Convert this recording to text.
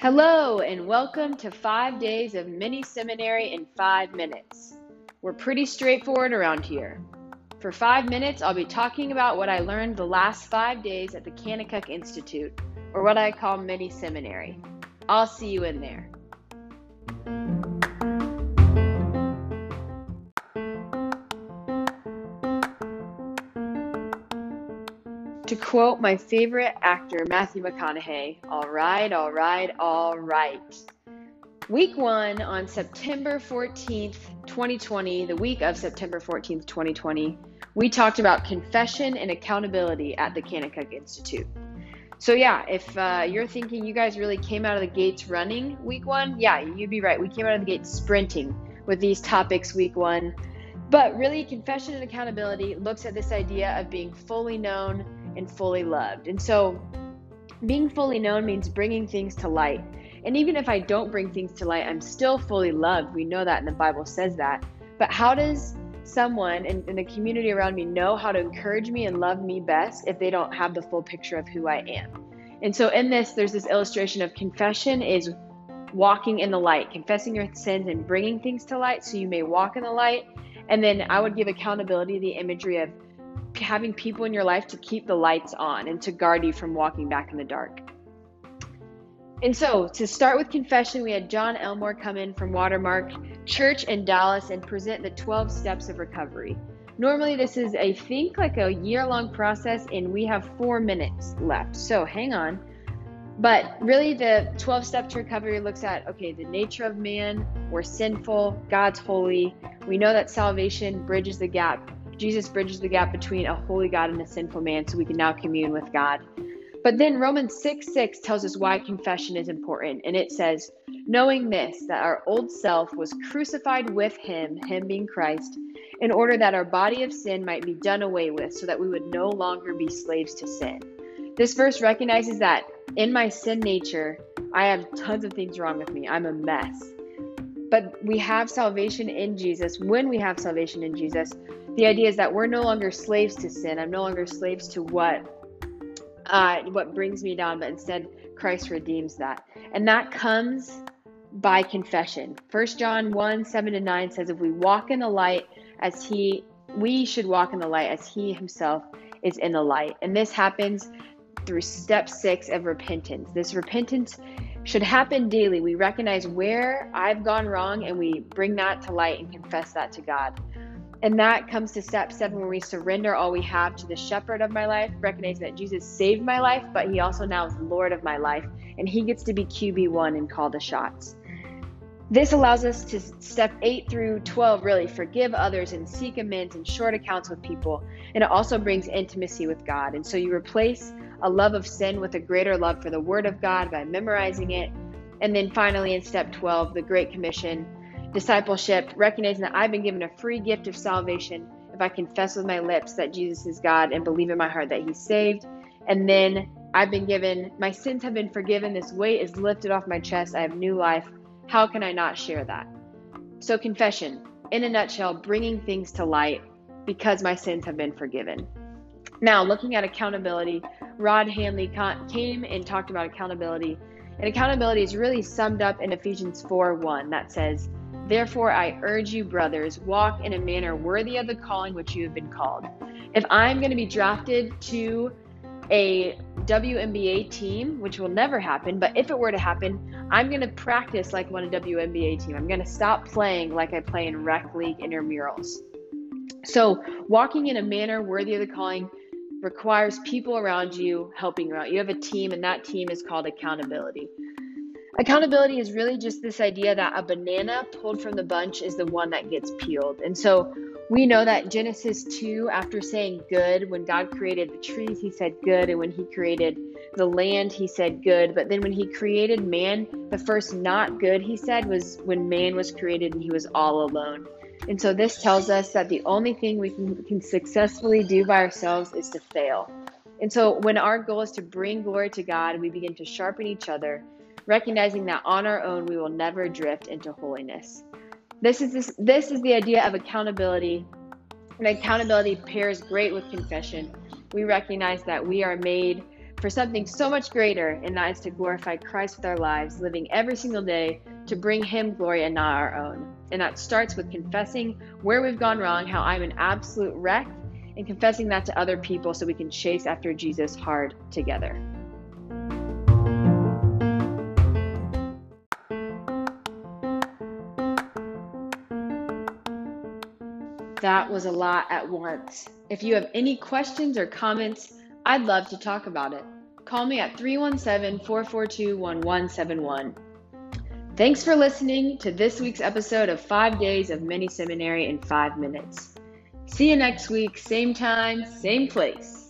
Hello, and welcome to five days of mini seminary in five minutes. We're pretty straightforward around here. For five minutes, I'll be talking about what I learned the last five days at the Kanakuk Institute, or what I call mini seminary. I'll see you in there. To quote my favorite actor, Matthew McConaughey, all right, all right, all right. Week one on September 14th, 2020, the week of September 14th, 2020, we talked about confession and accountability at the Kanakuk Institute. So, yeah, if uh, you're thinking you guys really came out of the gates running week one, yeah, you'd be right. We came out of the gates sprinting with these topics week one. But really, confession and accountability looks at this idea of being fully known and fully loved. And so, being fully known means bringing things to light. And even if I don't bring things to light, I'm still fully loved. We know that, and the Bible says that. But how does someone in, in, the community around me know how to encourage me and love me best if they don't have the full picture of who I am? And so, in this, there's this illustration of confession is walking in the light, confessing your sins and bringing things to light so you may walk in the light. And then I would give accountability the imagery of having people in your life to keep the lights on and to guard you from walking back in the dark. And so, to start with confession, we had John Elmore come in from Watermark Church in Dallas and present the 12 steps of recovery. Normally, this is, I think, like a year long process, and we have four minutes left. So, hang on. But really, the 12 step to recovery looks at okay, the nature of man, we're sinful, God's holy. We know that salvation bridges the gap Jesus bridges the gap between a holy God and a sinful man so we can now commune with God. But then Romans 6 6 tells us why confession is important. And it says, Knowing this, that our old self was crucified with him, him being Christ, in order that our body of sin might be done away with, so that we would no longer be slaves to sin. This verse recognizes that in my sin nature, I have tons of things wrong with me. I'm a mess. But we have salvation in Jesus. When we have salvation in Jesus, the idea is that we're no longer slaves to sin. I'm no longer slaves to what uh, what brings me down, but instead Christ redeems that, and that comes by confession. First John one seven to nine says, "If we walk in the light as He, we should walk in the light as He Himself is in the light." And this happens through step six of repentance. This repentance should happen daily. We recognize where I've gone wrong and we bring that to light and confess that to God. And that comes to step seven, where we surrender all we have to the shepherd of my life, recognize that Jesus saved my life, but he also now is Lord of my life, and he gets to be QB1 and call the shots. This allows us to step 8 through 12 really forgive others and seek amends and short accounts with people. And it also brings intimacy with God. And so you replace a love of sin with a greater love for the Word of God by memorizing it. And then finally, in step 12, the Great Commission discipleship, recognizing that I've been given a free gift of salvation if I confess with my lips that Jesus is God and believe in my heart that He's saved. And then I've been given, my sins have been forgiven. This weight is lifted off my chest. I have new life. How can I not share that? So, confession, in a nutshell, bringing things to light because my sins have been forgiven. Now, looking at accountability, Rod Handley came and talked about accountability. And accountability is really summed up in Ephesians 4 1 that says, Therefore, I urge you, brothers, walk in a manner worthy of the calling which you have been called. If I'm going to be drafted to a WNBA team, which will never happen, but if it were to happen, I'm going to practice like one a WNBA team. I'm going to stop playing like I play in rec league intramurals. So, walking in a manner worthy of the calling requires people around you helping you out. You have a team, and that team is called accountability. Accountability is really just this idea that a banana pulled from the bunch is the one that gets peeled. And so we know that Genesis 2, after saying good, when God created the trees, he said good. And when he created the land, he said good. But then when he created man, the first not good he said was when man was created and he was all alone. And so this tells us that the only thing we can, can successfully do by ourselves is to fail. And so when our goal is to bring glory to God, we begin to sharpen each other recognizing that on our own we will never drift into holiness. This is this, this is the idea of accountability. And accountability pairs great with confession we recognize that we are made for something so much greater, and that is to glorify Christ with our lives, living every single day to bring Him glory and not our own. And that starts with confessing where we've gone wrong, how I'm an absolute wreck, and confessing that to other people so we can chase after Jesus hard together. That was a lot at once. If you have any questions or comments, I'd love to talk about it. Call me at 317 442 1171. Thanks for listening to this week's episode of Five Days of Mini Seminary in Five Minutes. See you next week, same time, same place.